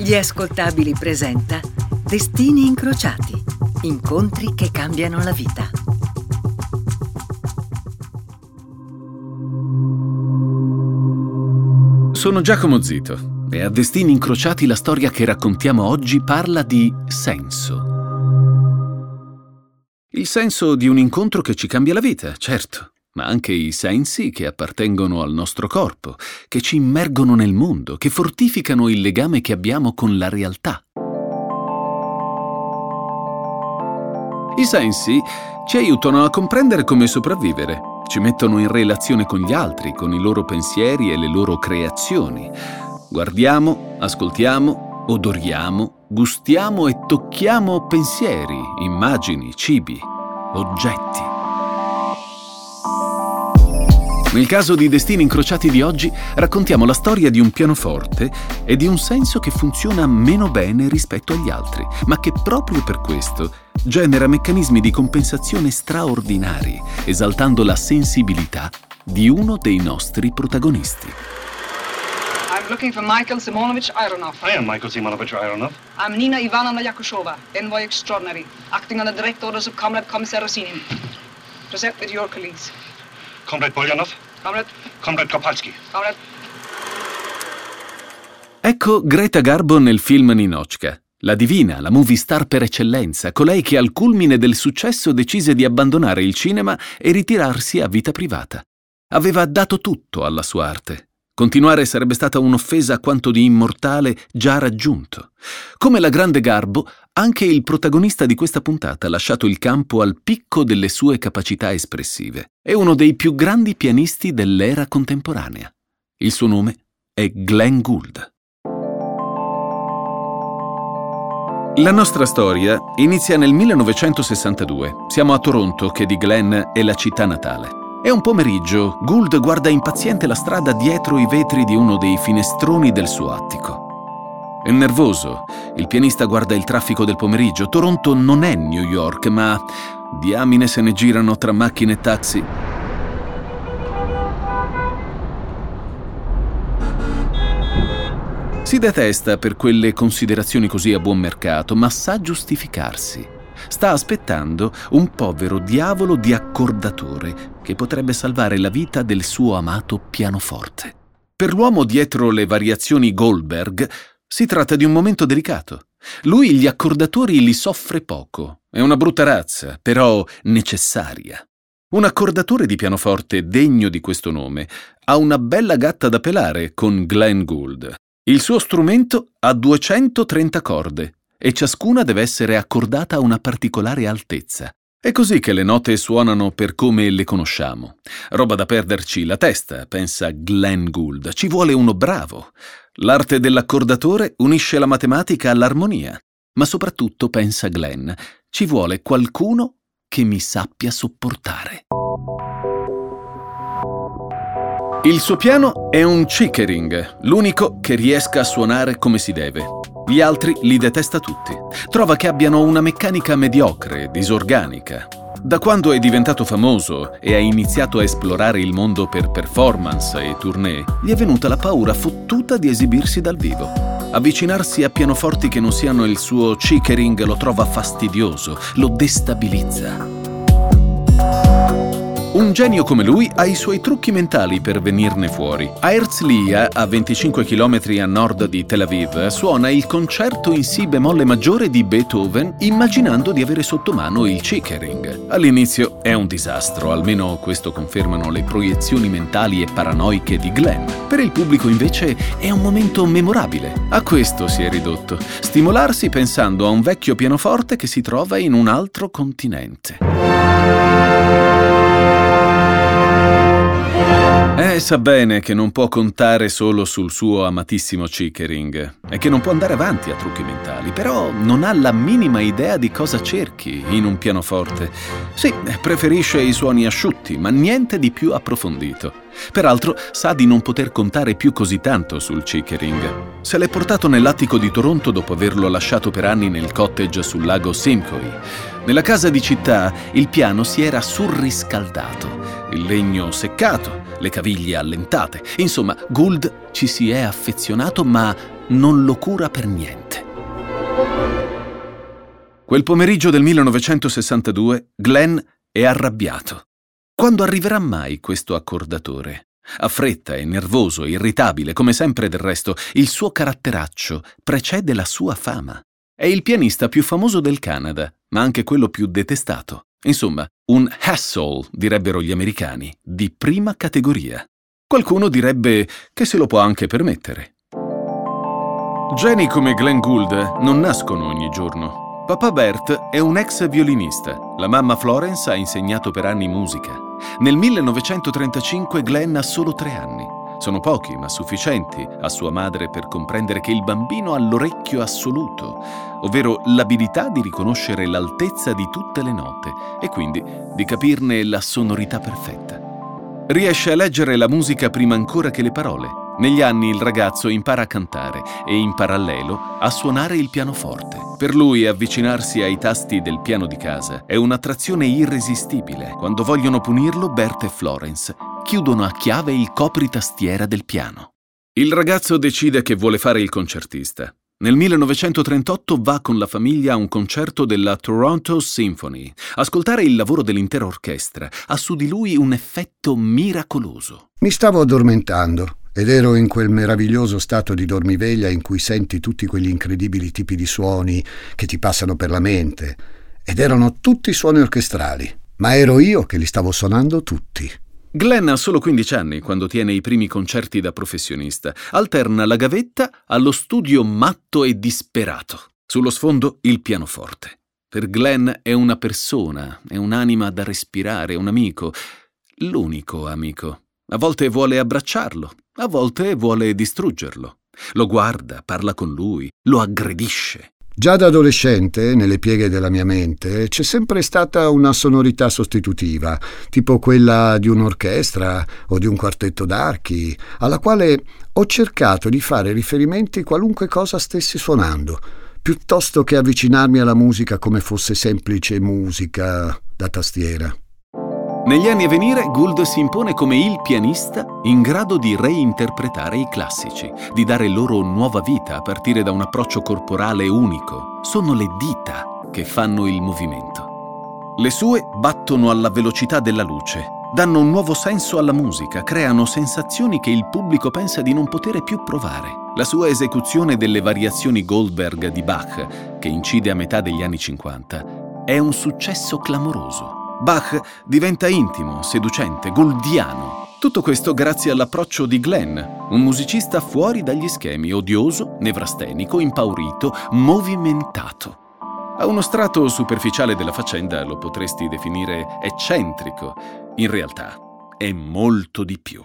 Gli ascoltabili presenta Destini incrociati. Incontri che cambiano la vita. Sono Giacomo Zito e a Destini incrociati la storia che raccontiamo oggi parla di senso. Il senso di un incontro che ci cambia la vita, certo ma anche i sensi che appartengono al nostro corpo, che ci immergono nel mondo, che fortificano il legame che abbiamo con la realtà. I sensi ci aiutano a comprendere come sopravvivere, ci mettono in relazione con gli altri, con i loro pensieri e le loro creazioni. Guardiamo, ascoltiamo, odoriamo, gustiamo e tocchiamo pensieri, immagini, cibi, oggetti. Nel caso di Destini incrociati di oggi raccontiamo la storia di un pianoforte e di un senso che funziona meno bene rispetto agli altri, ma che proprio per questo genera meccanismi di compensazione straordinari, esaltando la sensibilità di uno dei nostri protagonisti. I'm looking for Michael Simonovich Ironov. I am Michael Simonovich Ironov. I'm Nina Ivanovna Yakushova, envoy extraordinary, acting on the direct orders of Comrade Commissar Rosinin. Present with your colleagues. Comrade Polyanov. Comrade, Comrade Kopalski. comrade. Ecco Greta Garbo nel film Ninochka. La divina, la movie star per eccellenza, colei che al culmine del successo decise di abbandonare il cinema e ritirarsi a vita privata. Aveva dato tutto alla sua arte. Continuare sarebbe stata un'offesa a quanto di immortale già raggiunto. Come la grande Garbo, anche il protagonista di questa puntata ha lasciato il campo al picco delle sue capacità espressive. È uno dei più grandi pianisti dell'era contemporanea. Il suo nome è Glenn Gould. La nostra storia inizia nel 1962. Siamo a Toronto, che di Glenn è la città natale. È un pomeriggio, Gould guarda impaziente la strada dietro i vetri di uno dei finestroni del suo attico. È nervoso. Il pianista guarda il traffico del pomeriggio. Toronto non è New York, ma diamine se ne girano tra macchine e taxi. Si detesta per quelle considerazioni così a buon mercato, ma sa giustificarsi. Sta aspettando un povero diavolo di accordatore che potrebbe salvare la vita del suo amato pianoforte. Per l'uomo dietro le variazioni Goldberg si tratta di un momento delicato. Lui gli accordatori li soffre poco. È una brutta razza, però necessaria. Un accordatore di pianoforte degno di questo nome ha una bella gatta da pelare con Glenn Gould. Il suo strumento ha 230 corde e ciascuna deve essere accordata a una particolare altezza. È così che le note suonano per come le conosciamo. Roba da perderci la testa, pensa Glenn Gould. Ci vuole uno bravo. L'arte dell'accordatore unisce la matematica all'armonia. Ma soprattutto, pensa Glenn, ci vuole qualcuno che mi sappia sopportare. Il suo piano è un chickering, l'unico che riesca a suonare come si deve. Gli altri li detesta tutti. Trova che abbiano una meccanica mediocre, disorganica. Da quando è diventato famoso e ha iniziato a esplorare il mondo per performance e tournée, gli è venuta la paura fottuta di esibirsi dal vivo. Avvicinarsi a pianoforti che non siano il suo chickering lo trova fastidioso, lo destabilizza. Un genio come lui ha i suoi trucchi mentali per venirne fuori. A Herzliya, a 25 km a nord di Tel Aviv, suona il concerto in Si bemolle maggiore di Beethoven immaginando di avere sotto mano il chickering. All'inizio è un disastro, almeno questo confermano le proiezioni mentali e paranoiche di Glenn. Per il pubblico invece è un momento memorabile. A questo si è ridotto. Stimolarsi pensando a un vecchio pianoforte che si trova in un altro continente. Eh, sa bene che non può contare solo sul suo amatissimo Chickering e che non può andare avanti a trucchi mentali, però non ha la minima idea di cosa cerchi in un pianoforte. Sì, preferisce i suoni asciutti, ma niente di più approfondito. Peraltro sa di non poter contare più così tanto sul Chickering. Se l'è portato nell'attico di Toronto dopo averlo lasciato per anni nel cottage sul lago Simcoe. Nella casa di città il piano si era surriscaldato, il legno seccato, le caviglie allentate. Insomma, Gould ci si è affezionato, ma non lo cura per niente. Quel pomeriggio del 1962 Glenn è arrabbiato. Quando arriverà mai questo accordatore? Affretta e nervoso, irritabile, come sempre del resto, il suo caratteraccio precede la sua fama. È il pianista più famoso del Canada, ma anche quello più detestato. Insomma, un hassle, direbbero gli americani, di prima categoria. Qualcuno direbbe che se lo può anche permettere. Geni come Glenn Gould non nascono ogni giorno. Papà Bert è un ex violinista. La mamma Florence ha insegnato per anni musica. Nel 1935 Glenn ha solo tre anni. Sono pochi, ma sufficienti a sua madre per comprendere che il bambino ha l'orecchio assoluto, ovvero l'abilità di riconoscere l'altezza di tutte le note e quindi di capirne la sonorità perfetta. Riesce a leggere la musica prima ancora che le parole. Negli anni il ragazzo impara a cantare e in parallelo a suonare il pianoforte. Per lui avvicinarsi ai tasti del piano di casa è un'attrazione irresistibile. Quando vogliono punirlo, Bert e Florence chiudono a chiave il copritastiera del piano. Il ragazzo decide che vuole fare il concertista. Nel 1938 va con la famiglia a un concerto della Toronto Symphony. Ascoltare il lavoro dell'intera orchestra ha su di lui un effetto miracoloso. Mi stavo addormentando ed ero in quel meraviglioso stato di dormiveglia in cui senti tutti quegli incredibili tipi di suoni che ti passano per la mente. Ed erano tutti suoni orchestrali, ma ero io che li stavo suonando tutti. Glenn ha solo 15 anni quando tiene i primi concerti da professionista. Alterna la gavetta allo studio matto e disperato. Sullo sfondo il pianoforte. Per Glenn è una persona, è un'anima da respirare, un amico. L'unico amico. A volte vuole abbracciarlo, a volte vuole distruggerlo. Lo guarda, parla con lui, lo aggredisce. Già da adolescente, nelle pieghe della mia mente, c'è sempre stata una sonorità sostitutiva, tipo quella di un'orchestra o di un quartetto d'archi, alla quale ho cercato di fare riferimenti qualunque cosa stessi suonando, piuttosto che avvicinarmi alla musica come fosse semplice musica da tastiera. Negli anni a venire, Gould si impone come il pianista in grado di reinterpretare i classici, di dare loro nuova vita a partire da un approccio corporale unico. Sono le dita che fanno il movimento. Le sue battono alla velocità della luce, danno un nuovo senso alla musica, creano sensazioni che il pubblico pensa di non poter più provare. La sua esecuzione delle variazioni Goldberg di Bach, che incide a metà degli anni 50, è un successo clamoroso. Bach diventa intimo, seducente, goldiano. Tutto questo grazie all'approccio di Glenn, un musicista fuori dagli schemi, odioso, nevrastenico, impaurito, movimentato. A uno strato superficiale della faccenda lo potresti definire eccentrico. In realtà è molto di più.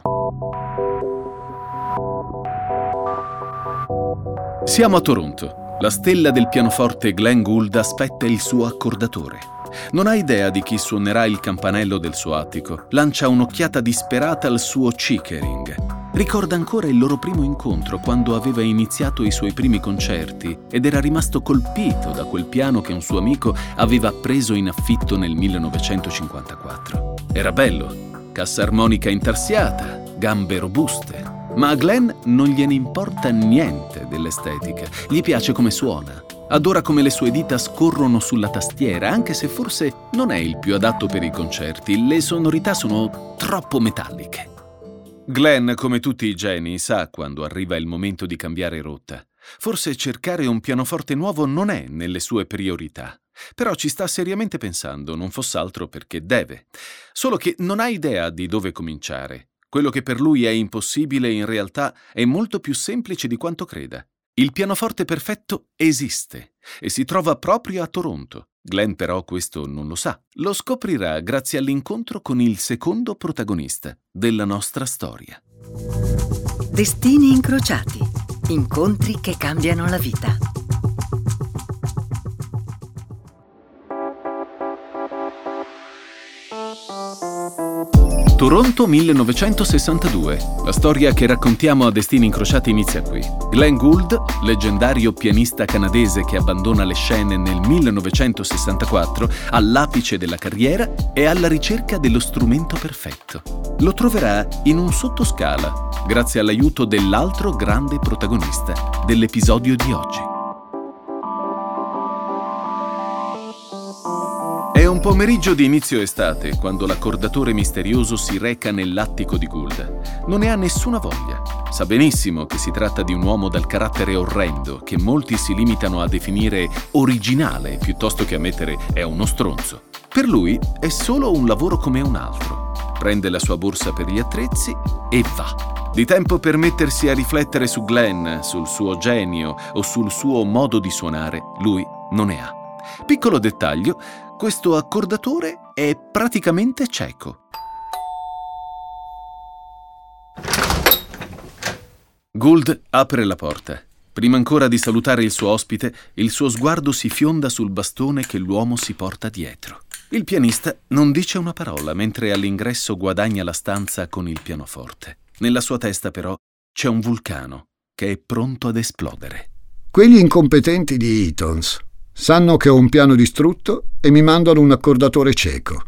Siamo a Toronto. La stella del pianoforte Glenn Gould aspetta il suo accordatore. Non ha idea di chi suonerà il campanello del suo attico. Lancia un'occhiata disperata al suo chickering. Ricorda ancora il loro primo incontro quando aveva iniziato i suoi primi concerti ed era rimasto colpito da quel piano che un suo amico aveva preso in affitto nel 1954. Era bello, cassa armonica intarsiata, gambe robuste. Ma a Glenn non gliene importa niente dell'estetica, gli piace come suona. Adora come le sue dita scorrono sulla tastiera, anche se forse non è il più adatto per i concerti, le sonorità sono troppo metalliche. Glenn, come tutti i geni, sa quando arriva il momento di cambiare rotta. Forse cercare un pianoforte nuovo non è nelle sue priorità. Però ci sta seriamente pensando, non foss'altro perché deve. Solo che non ha idea di dove cominciare. Quello che per lui è impossibile in realtà è molto più semplice di quanto creda. Il pianoforte perfetto esiste e si trova proprio a Toronto. Glenn però questo non lo sa. Lo scoprirà grazie all'incontro con il secondo protagonista della nostra storia. Destini incrociati. Incontri che cambiano la vita. Toronto 1962. La storia che raccontiamo a Destini Incrociati inizia qui. Glenn Gould, leggendario pianista canadese che abbandona le scene nel 1964, all'apice della carriera, è alla ricerca dello strumento perfetto. Lo troverà in un sottoscala, grazie all'aiuto dell'altro grande protagonista dell'episodio di oggi. È un pomeriggio di inizio estate, quando l'accordatore misterioso si reca nell'attico di Gould. Non ne ha nessuna voglia. Sa benissimo che si tratta di un uomo dal carattere orrendo, che molti si limitano a definire originale piuttosto che a mettere è uno stronzo. Per lui è solo un lavoro come un altro. Prende la sua borsa per gli attrezzi e va. Di tempo per mettersi a riflettere su Glenn, sul suo genio o sul suo modo di suonare, lui non ne ha. Piccolo dettaglio, questo accordatore è praticamente cieco. Gould apre la porta. Prima ancora di salutare il suo ospite, il suo sguardo si fionda sul bastone che l'uomo si porta dietro. Il pianista non dice una parola mentre all'ingresso guadagna la stanza con il pianoforte. Nella sua testa però c'è un vulcano che è pronto ad esplodere. Quegli incompetenti di Eatons Sanno che ho un piano distrutto e mi mandano un accordatore cieco.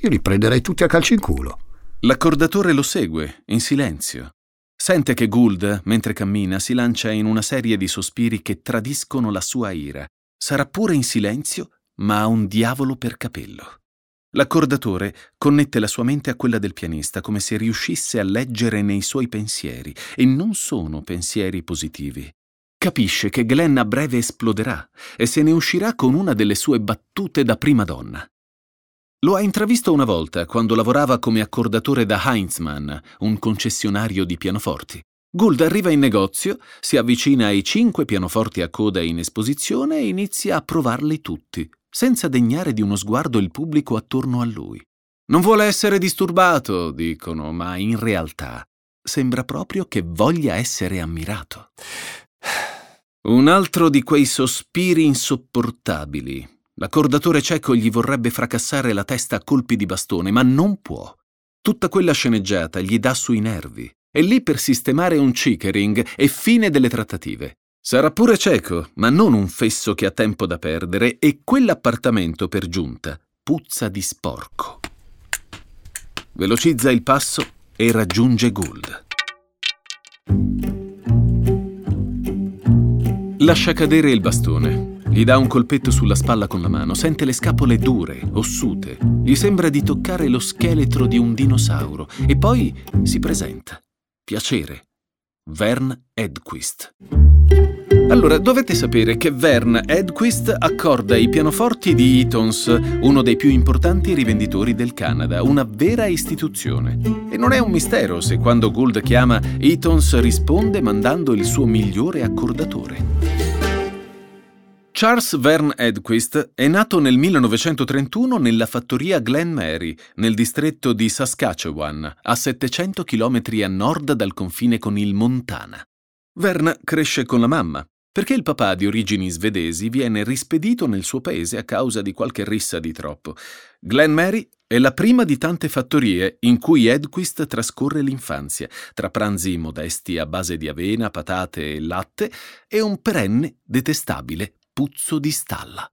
Io li prenderei tutti a calci in culo. L'accordatore lo segue, in silenzio. Sente che Gould, mentre cammina, si lancia in una serie di sospiri che tradiscono la sua ira. Sarà pure in silenzio, ma ha un diavolo per capello. L'accordatore connette la sua mente a quella del pianista come se riuscisse a leggere nei suoi pensieri, e non sono pensieri positivi. Capisce che Glenn a breve esploderà e se ne uscirà con una delle sue battute da prima donna. Lo ha intravisto una volta quando lavorava come accordatore da Heinzmann, un concessionario di pianoforti. Gould arriva in negozio, si avvicina ai cinque pianoforti a coda in esposizione e inizia a provarli tutti, senza degnare di uno sguardo il pubblico attorno a lui. Non vuole essere disturbato, dicono, ma in realtà sembra proprio che voglia essere ammirato. Un altro di quei sospiri insopportabili. L'accordatore cieco gli vorrebbe fracassare la testa a colpi di bastone, ma non può. Tutta quella sceneggiata gli dà sui nervi. È lì per sistemare un chickering e fine delle trattative. Sarà pure cieco, ma non un fesso che ha tempo da perdere, e quell'appartamento per giunta puzza di sporco. Velocizza il passo e raggiunge Gould. Lascia cadere il bastone. Gli dà un colpetto sulla spalla con la mano, sente le scapole dure, ossute. Gli sembra di toccare lo scheletro di un dinosauro e poi si presenta. Piacere. Vern Edquist. Allora, dovete sapere che Vern Edquist accorda i pianoforti di Eatons, uno dei più importanti rivenditori del Canada, una vera istituzione. E non è un mistero se quando Gould chiama, Eatons risponde mandando il suo migliore accordatore. Charles Vern Edquist è nato nel 1931 nella fattoria Glen Mary, nel distretto di Saskatchewan, a 700 km a nord dal confine con il Montana. Vern cresce con la mamma, perché il papà di origini svedesi viene rispedito nel suo paese a causa di qualche rissa di troppo. Glen Mary è la prima di tante fattorie in cui Edquist trascorre l'infanzia, tra pranzi modesti a base di avena, patate e latte e un perenne detestabile puzzo di stalla.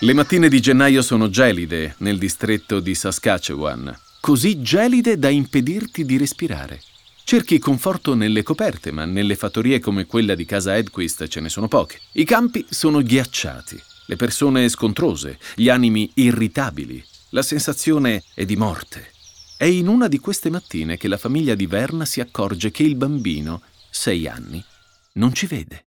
Le mattine di gennaio sono gelide nel distretto di Saskatchewan, così gelide da impedirti di respirare. Cerchi conforto nelle coperte, ma nelle fattorie come quella di casa Edquist ce ne sono poche. I campi sono ghiacciati, le persone scontrose, gli animi irritabili. La sensazione è di morte. È in una di queste mattine che la famiglia di Verna si accorge che il bambino, sei anni, non ci vede.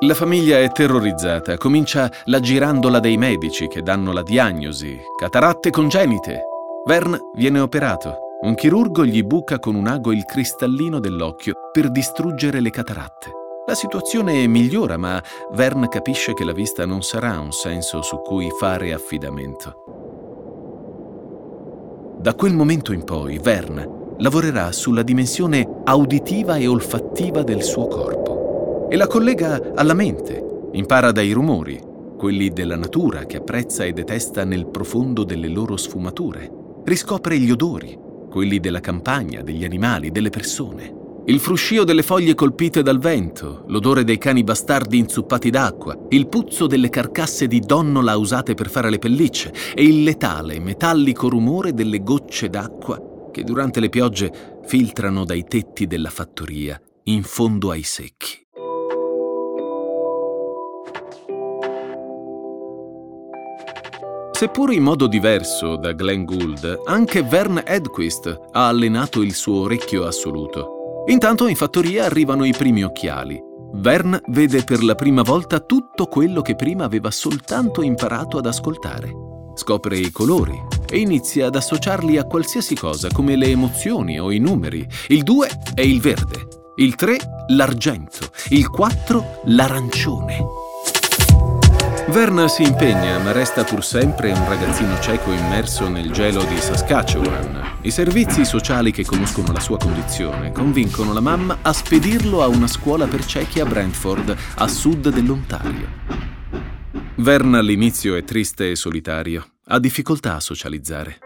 La famiglia è terrorizzata, comincia la girandola dei medici che danno la diagnosi, cataratte congenite. Vern viene operato. Un chirurgo gli buca con un ago il cristallino dell'occhio per distruggere le cataratte. La situazione migliora, ma Vern capisce che la vista non sarà un senso su cui fare affidamento. Da quel momento in poi, Vern lavorerà sulla dimensione auditiva e olfattiva del suo corpo e la collega alla mente. Impara dai rumori, quelli della natura che apprezza e detesta nel profondo delle loro sfumature. Riscopre gli odori, quelli della campagna, degli animali, delle persone. Il fruscio delle foglie colpite dal vento, l'odore dei cani bastardi inzuppati d'acqua, il puzzo delle carcasse di donnola usate per fare le pellicce e il letale, metallico rumore delle gocce d'acqua che durante le piogge filtrano dai tetti della fattoria in fondo ai secchi. Seppur in modo diverso da Glenn Gould, anche Vern Edquist ha allenato il suo orecchio assoluto. Intanto in fattoria arrivano i primi occhiali. Vern vede per la prima volta tutto quello che prima aveva soltanto imparato ad ascoltare. Scopre i colori e inizia ad associarli a qualsiasi cosa come le emozioni o i numeri. Il 2 è il verde, il 3 l'argento, il 4 l'arancione. Vern si impegna, ma resta pur sempre un ragazzino cieco immerso nel gelo di Saskatchewan. I servizi sociali che conoscono la sua condizione convincono la mamma a spedirlo a una scuola per ciechi a Brentford, a sud dell'Ontario. Vern all'inizio è triste e solitario, ha difficoltà a socializzare.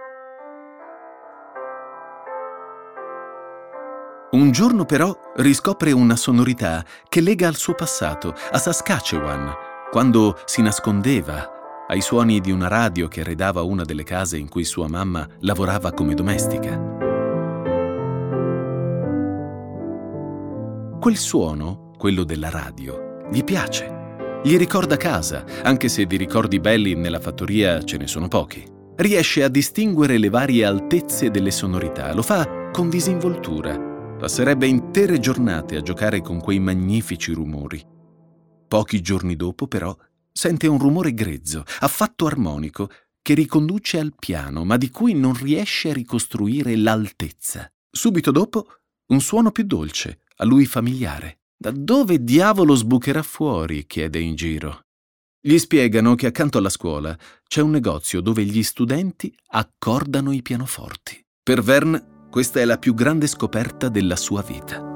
Un giorno però riscopre una sonorità che lega al suo passato, a Saskatchewan, quando si nascondeva ai suoni di una radio che arredava una delle case in cui sua mamma lavorava come domestica. Quel suono, quello della radio, gli piace. Gli ricorda casa, anche se di ricordi belli nella fattoria ce ne sono pochi. Riesce a distinguere le varie altezze delle sonorità, lo fa con disinvoltura. Passerebbe intere giornate a giocare con quei magnifici rumori. Pochi giorni dopo, però, sente un rumore grezzo, affatto armonico, che riconduce al piano, ma di cui non riesce a ricostruire l'altezza. Subito dopo, un suono più dolce, a lui familiare. Da dove diavolo sbucherà fuori? chiede in giro. Gli spiegano che accanto alla scuola c'è un negozio dove gli studenti accordano i pianoforti. Per Vern questa è la più grande scoperta della sua vita.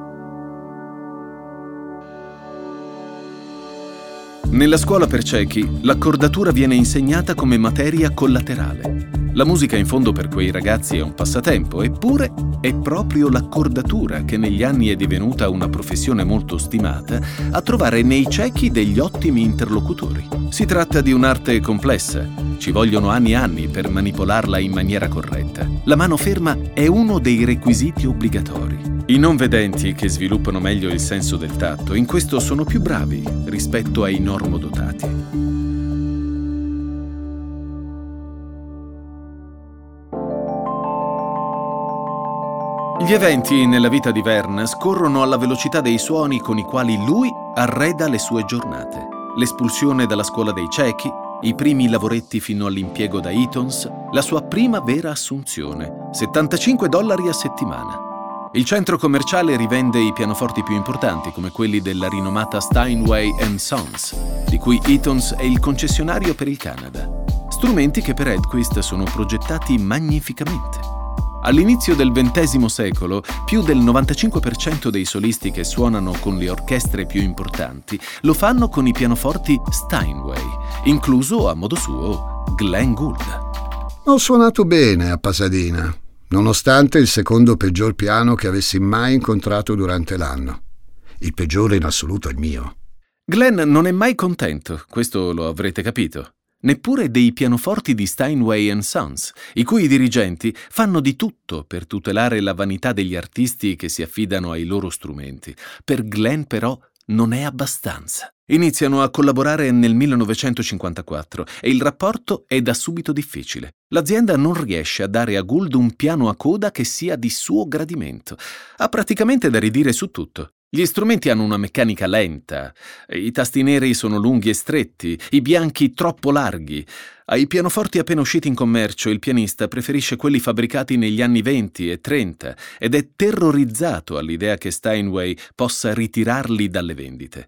Nella scuola per ciechi, l'accordatura viene insegnata come materia collaterale. La musica in fondo per quei ragazzi è un passatempo, eppure è proprio l'accordatura che negli anni è divenuta una professione molto stimata a trovare nei ciechi degli ottimi interlocutori. Si tratta di un'arte complessa, ci vogliono anni e anni per manipolarla in maniera corretta. La mano ferma è uno dei requisiti obbligatori. I non vedenti, che sviluppano meglio il senso del tatto, in questo sono più bravi rispetto ai normodotati. Gli eventi nella vita di Vern scorrono alla velocità dei suoni con i quali lui arreda le sue giornate. L'espulsione dalla scuola dei ciechi, i primi lavoretti fino all'impiego da Eatons, la sua prima vera assunzione, 75 dollari a settimana. Il centro commerciale rivende i pianoforti più importanti, come quelli della rinomata Steinway Sons, di cui Eatons è il concessionario per il Canada. Strumenti che per Edquist sono progettati magnificamente. All'inizio del XX secolo, più del 95% dei solisti che suonano con le orchestre più importanti lo fanno con i pianoforti Steinway, incluso a modo suo Glenn Gould. Ho suonato bene a Pasadena, nonostante il secondo peggior piano che avessi mai incontrato durante l'anno. Il peggiore in assoluto è il mio. Glenn non è mai contento, questo lo avrete capito. Neppure dei pianoforti di Steinway Sons, i cui dirigenti fanno di tutto per tutelare la vanità degli artisti che si affidano ai loro strumenti. Per Glenn, però, non è abbastanza. Iniziano a collaborare nel 1954 e il rapporto è da subito difficile. L'azienda non riesce a dare a Gould un piano a coda che sia di suo gradimento. Ha praticamente da ridire su tutto. Gli strumenti hanno una meccanica lenta, i tasti neri sono lunghi e stretti, i bianchi troppo larghi. Ai pianoforti appena usciti in commercio il pianista preferisce quelli fabbricati negli anni 20 e 30 ed è terrorizzato all'idea che Steinway possa ritirarli dalle vendite.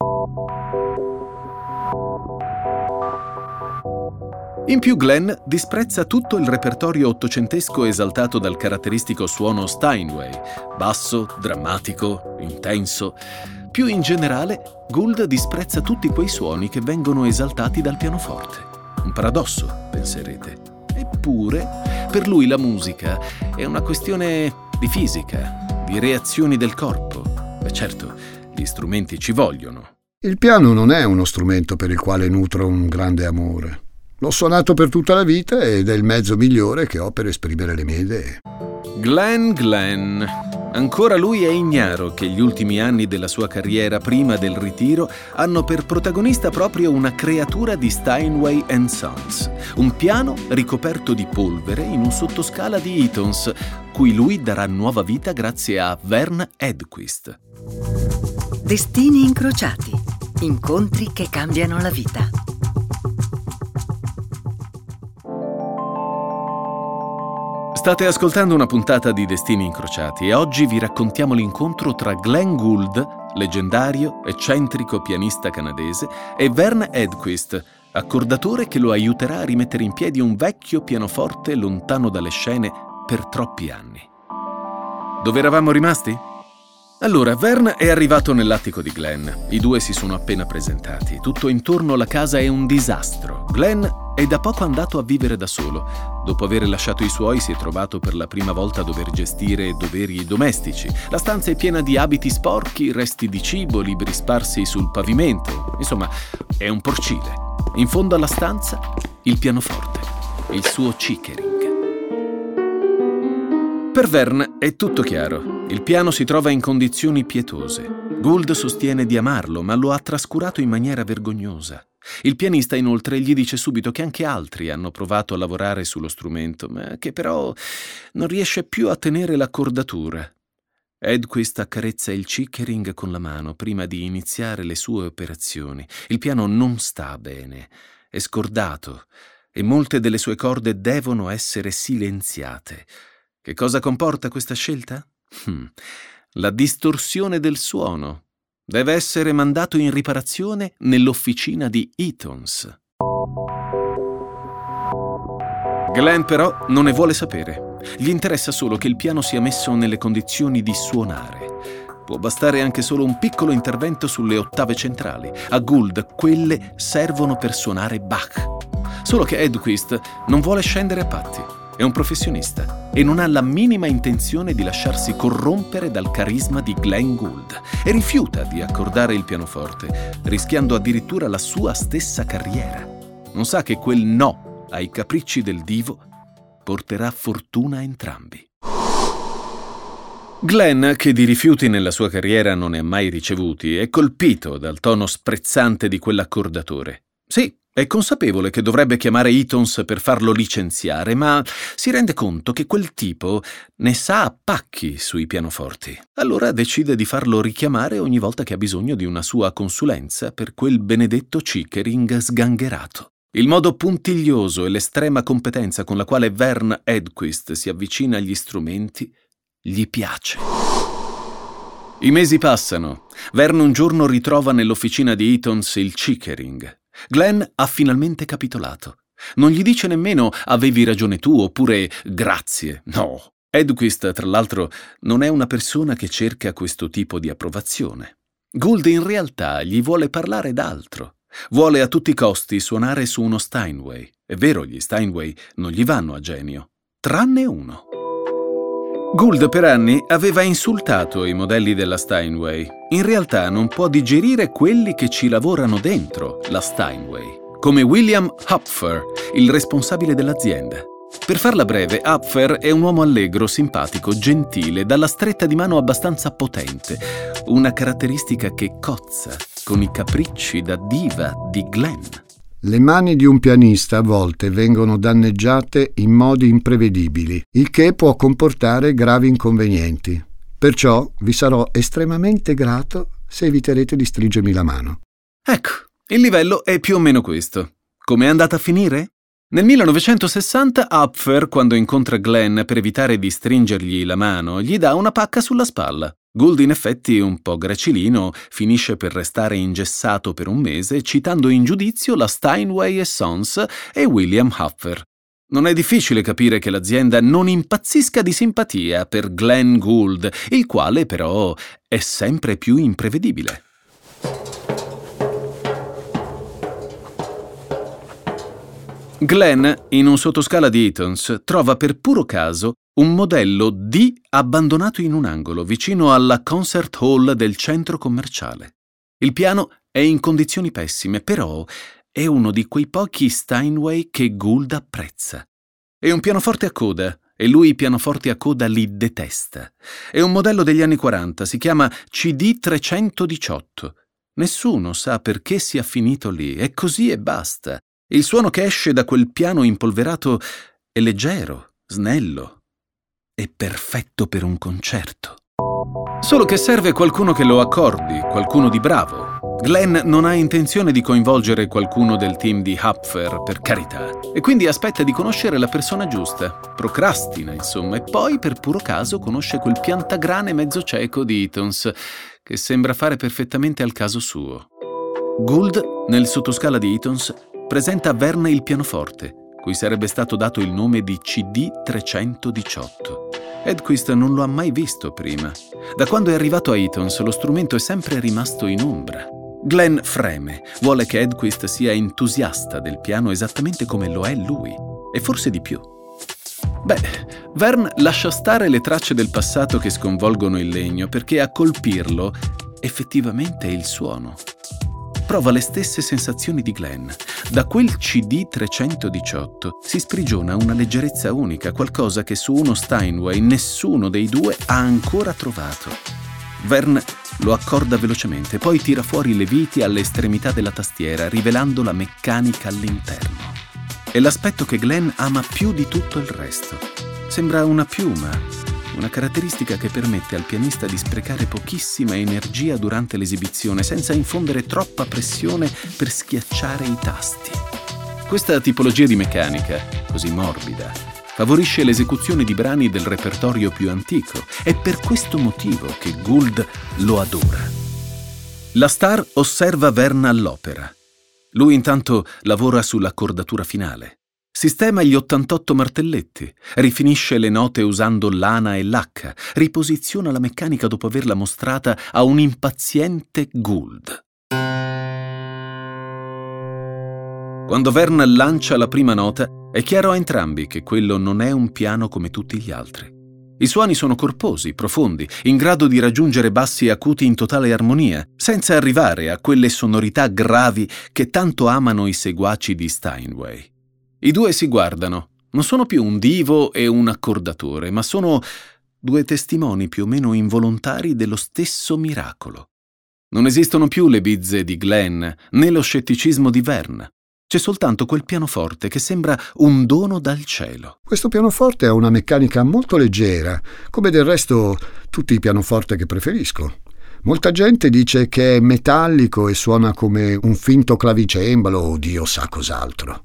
In più Glenn disprezza tutto il repertorio ottocentesco esaltato dal caratteristico suono Steinway, basso, drammatico, intenso. Più in generale, Gould disprezza tutti quei suoni che vengono esaltati dal pianoforte. Un paradosso, penserete. Eppure, per lui la musica è una questione di fisica, di reazioni del corpo. Beh certo, gli strumenti ci vogliono. Il piano non è uno strumento per il quale nutro un grande amore. L'ho suonato per tutta la vita ed è il mezzo migliore che ho per esprimere le mie idee. Glenn Glenn. Ancora lui è ignaro che gli ultimi anni della sua carriera prima del ritiro hanno per protagonista proprio una creatura di Steinway Sons, un piano ricoperto di polvere in un sottoscala di Eatons, cui lui darà nuova vita grazie a Vern Edquist. Destini incrociati, incontri che cambiano la vita. State ascoltando una puntata di Destini Incrociati e oggi vi raccontiamo l'incontro tra Glenn Gould, leggendario, eccentrico pianista canadese, e Vern Edquist, accordatore che lo aiuterà a rimettere in piedi un vecchio pianoforte lontano dalle scene per troppi anni. Dove eravamo rimasti? Allora, Vern è arrivato nell'attico di Glenn. I due si sono appena presentati. Tutto intorno alla casa è un disastro. Glenn è da poco andato a vivere da solo. Dopo aver lasciato i suoi si è trovato per la prima volta a dover gestire doveri domestici. La stanza è piena di abiti sporchi, resti di cibo, libri sparsi sul pavimento. Insomma, è un porcile. In fondo alla stanza, il pianoforte, il suo chickering. Per Vern è tutto chiaro. Il piano si trova in condizioni pietose. Gould sostiene di amarlo, ma lo ha trascurato in maniera vergognosa. Il pianista inoltre gli dice subito che anche altri hanno provato a lavorare sullo strumento, ma che però non riesce più a tenere l'accordatura. Edquist accarezza il chickering con la mano prima di iniziare le sue operazioni. Il piano non sta bene, è scordato e molte delle sue corde devono essere silenziate. Che cosa comporta questa scelta? Hmm. La distorsione del suono. Deve essere mandato in riparazione nell'officina di Eatons. Glenn però non ne vuole sapere. Gli interessa solo che il piano sia messo nelle condizioni di suonare. Può bastare anche solo un piccolo intervento sulle ottave centrali. A Gould quelle servono per suonare Bach. Solo che Edquist non vuole scendere a patti. È un professionista e non ha la minima intenzione di lasciarsi corrompere dal carisma di Glenn Gould e rifiuta di accordare il pianoforte, rischiando addirittura la sua stessa carriera. Non sa che quel no ai capricci del divo porterà fortuna a entrambi. Glenn, che di rifiuti nella sua carriera non ne ha mai ricevuti, è colpito dal tono sprezzante di quell'accordatore. Sì, è consapevole che dovrebbe chiamare Eatons per farlo licenziare, ma si rende conto che quel tipo ne sa a pacchi sui pianoforti. Allora decide di farlo richiamare ogni volta che ha bisogno di una sua consulenza per quel benedetto chickering sgangherato. Il modo puntiglioso e l'estrema competenza con la quale Vern Edquist si avvicina agli strumenti gli piace. I mesi passano. Vern un giorno ritrova nell'officina di Eatons il chickering Glenn ha finalmente capitolato. Non gli dice nemmeno avevi ragione tu oppure grazie. No. Edquist, tra l'altro, non è una persona che cerca questo tipo di approvazione. Gould in realtà gli vuole parlare d'altro. Vuole a tutti i costi suonare su uno Steinway. È vero, gli Steinway non gli vanno a genio. Tranne uno. Gould per anni aveva insultato i modelli della Steinway. In realtà non può digerire quelli che ci lavorano dentro la Steinway, come William Hupfer, il responsabile dell'azienda. Per farla breve, Hupfer è un uomo allegro, simpatico, gentile, dalla stretta di mano abbastanza potente, una caratteristica che cozza con i capricci da diva di Glenn. Le mani di un pianista a volte vengono danneggiate in modi imprevedibili, il che può comportare gravi inconvenienti. Perciò vi sarò estremamente grato se eviterete di stringermi la mano. Ecco, il livello è più o meno questo. Com'è andata a finire? Nel 1960 Apfer, quando incontra Glenn per evitare di stringergli la mano, gli dà una pacca sulla spalla. Gould, in effetti, un po' gracilino, finisce per restare ingessato per un mese, citando in giudizio la Steinway Sons e William Huffer. Non è difficile capire che l'azienda non impazzisca di simpatia per Glenn Gould, il quale però è sempre più imprevedibile. Glenn, in un sottoscala di Eatons, trova per puro caso un modello D abbandonato in un angolo vicino alla concert hall del centro commerciale. Il piano è in condizioni pessime, però è uno di quei pochi Steinway che Gould apprezza. È un pianoforte a coda e lui i pianoforti a coda li detesta. È un modello degli anni 40, si chiama CD 318. Nessuno sa perché sia finito lì, è così e basta. Il suono che esce da quel piano impolverato è leggero, snello e perfetto per un concerto. Solo che serve qualcuno che lo accordi, qualcuno di bravo. Glenn non ha intenzione di coinvolgere qualcuno del team di Hupfer, per carità, e quindi aspetta di conoscere la persona giusta. Procrastina, insomma, e poi per puro caso conosce quel piantagrane mezzo cieco di Eatons, che sembra fare perfettamente al caso suo. Gould, nel sottoscala di Eatons, presenta a Verne il pianoforte, cui sarebbe stato dato il nome di CD 318. Edquist non lo ha mai visto prima. Da quando è arrivato a Eatons lo strumento è sempre rimasto in ombra. Glenn freme, vuole che Edquist sia entusiasta del piano esattamente come lo è lui, e forse di più. Beh, Verne lascia stare le tracce del passato che sconvolgono il legno perché a colpirlo effettivamente è il suono prova le stesse sensazioni di Glenn. Da quel CD 318 si sprigiona una leggerezza unica, qualcosa che su uno Steinway nessuno dei due ha ancora trovato. Vern lo accorda velocemente, poi tira fuori le viti alle estremità della tastiera, rivelando la meccanica all'interno. È l'aspetto che Glenn ama più di tutto il resto. Sembra una piuma, una caratteristica che permette al pianista di sprecare pochissima energia durante l'esibizione senza infondere troppa pressione per schiacciare i tasti. Questa tipologia di meccanica, così morbida, favorisce l'esecuzione di brani del repertorio più antico. È per questo motivo che Gould lo adora. La star osserva Verna all'opera. Lui intanto lavora sull'accordatura finale. Sistema gli 88 martelletti, rifinisce le note usando l'ana e l'H, riposiziona la meccanica dopo averla mostrata a un impaziente Gould. Quando Vern lancia la prima nota, è chiaro a entrambi che quello non è un piano come tutti gli altri. I suoni sono corposi, profondi, in grado di raggiungere bassi acuti in totale armonia, senza arrivare a quelle sonorità gravi che tanto amano i seguaci di Steinway. I due si guardano. Non sono più un divo e un accordatore, ma sono due testimoni più o meno involontari dello stesso miracolo. Non esistono più le bizze di Glenn né lo scetticismo di Verne. C'è soltanto quel pianoforte che sembra un dono dal cielo. Questo pianoforte ha una meccanica molto leggera, come del resto tutti i pianoforti che preferisco. Molta gente dice che è metallico e suona come un finto clavicembalo o Dio sa cos'altro.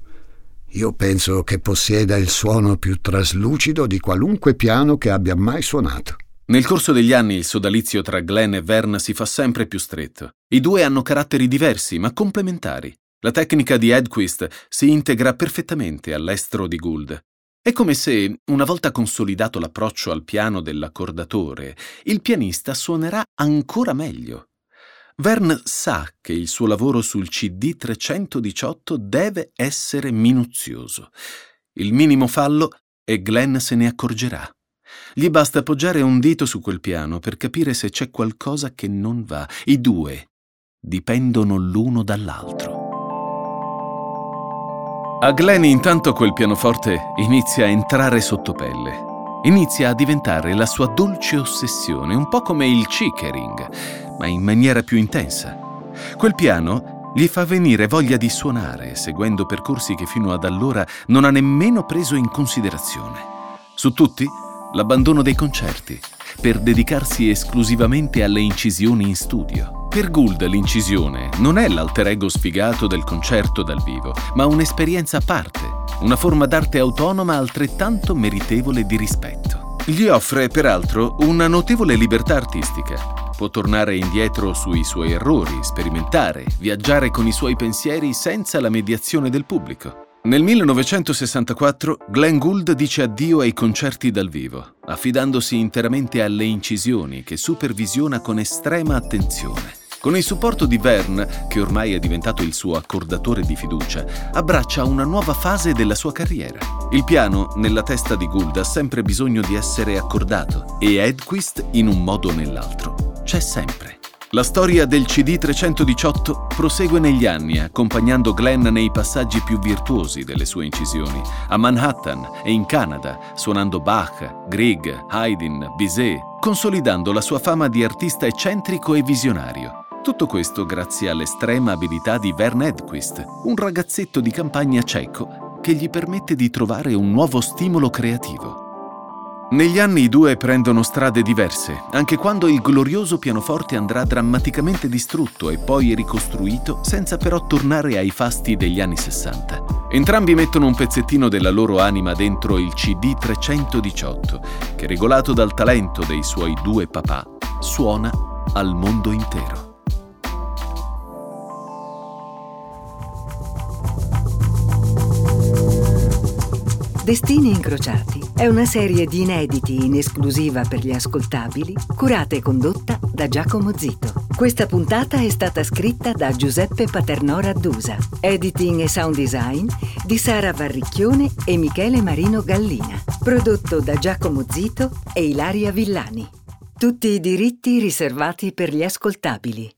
Io penso che possieda il suono più traslucido di qualunque piano che abbia mai suonato. Nel corso degli anni il sodalizio tra Glenn e Vern si fa sempre più stretto. I due hanno caratteri diversi, ma complementari. La tecnica di Edquist si integra perfettamente all'estro di Gould. È come se, una volta consolidato l'approccio al piano dell'accordatore, il pianista suonerà ancora meglio. Vern sa che il suo lavoro sul CD 318 deve essere minuzioso. Il minimo fallo e Glenn se ne accorgerà. Gli basta appoggiare un dito su quel piano per capire se c'è qualcosa che non va. I due dipendono l'uno dall'altro. A Glenn intanto quel pianoforte inizia a entrare sotto pelle. Inizia a diventare la sua dolce ossessione, un po' come il chickering ma in maniera più intensa. Quel piano gli fa venire voglia di suonare, seguendo percorsi che fino ad allora non ha nemmeno preso in considerazione. Su tutti, l'abbandono dei concerti, per dedicarsi esclusivamente alle incisioni in studio. Per Gould l'incisione non è l'alter ego sfigato del concerto dal vivo, ma un'esperienza a parte, una forma d'arte autonoma altrettanto meritevole di rispetto. Gli offre peraltro una notevole libertà artistica. Può tornare indietro sui suoi errori, sperimentare, viaggiare con i suoi pensieri senza la mediazione del pubblico. Nel 1964 Glenn Gould dice addio ai concerti dal vivo, affidandosi interamente alle incisioni che supervisiona con estrema attenzione. Con il supporto di Verne, che ormai è diventato il suo accordatore di fiducia, abbraccia una nuova fase della sua carriera. Il piano, nella testa di Gould, ha sempre bisogno di essere accordato e Edquist, in un modo o nell'altro, c'è sempre. La storia del CD 318 prosegue negli anni, accompagnando Glenn nei passaggi più virtuosi delle sue incisioni, a Manhattan e in Canada, suonando Bach, Grieg, Haydn, Bizet, consolidando la sua fama di artista eccentrico e visionario. Tutto questo grazie all'estrema abilità di Vern Edquist, un ragazzetto di campagna cieco che gli permette di trovare un nuovo stimolo creativo. Negli anni i due prendono strade diverse, anche quando il glorioso pianoforte andrà drammaticamente distrutto e poi ricostruito senza però tornare ai fasti degli anni 60. Entrambi mettono un pezzettino della loro anima dentro il CD 318, che regolato dal talento dei suoi due papà, suona al mondo intero. Destini incrociati è una serie di inediti in esclusiva per gli ascoltabili, curata e condotta da Giacomo Zito. Questa puntata è stata scritta da Giuseppe Paternò Raddusa, editing e sound design di Sara Varricchione e Michele Marino Gallina, prodotto da Giacomo Zito e Ilaria Villani. Tutti i diritti riservati per gli ascoltabili.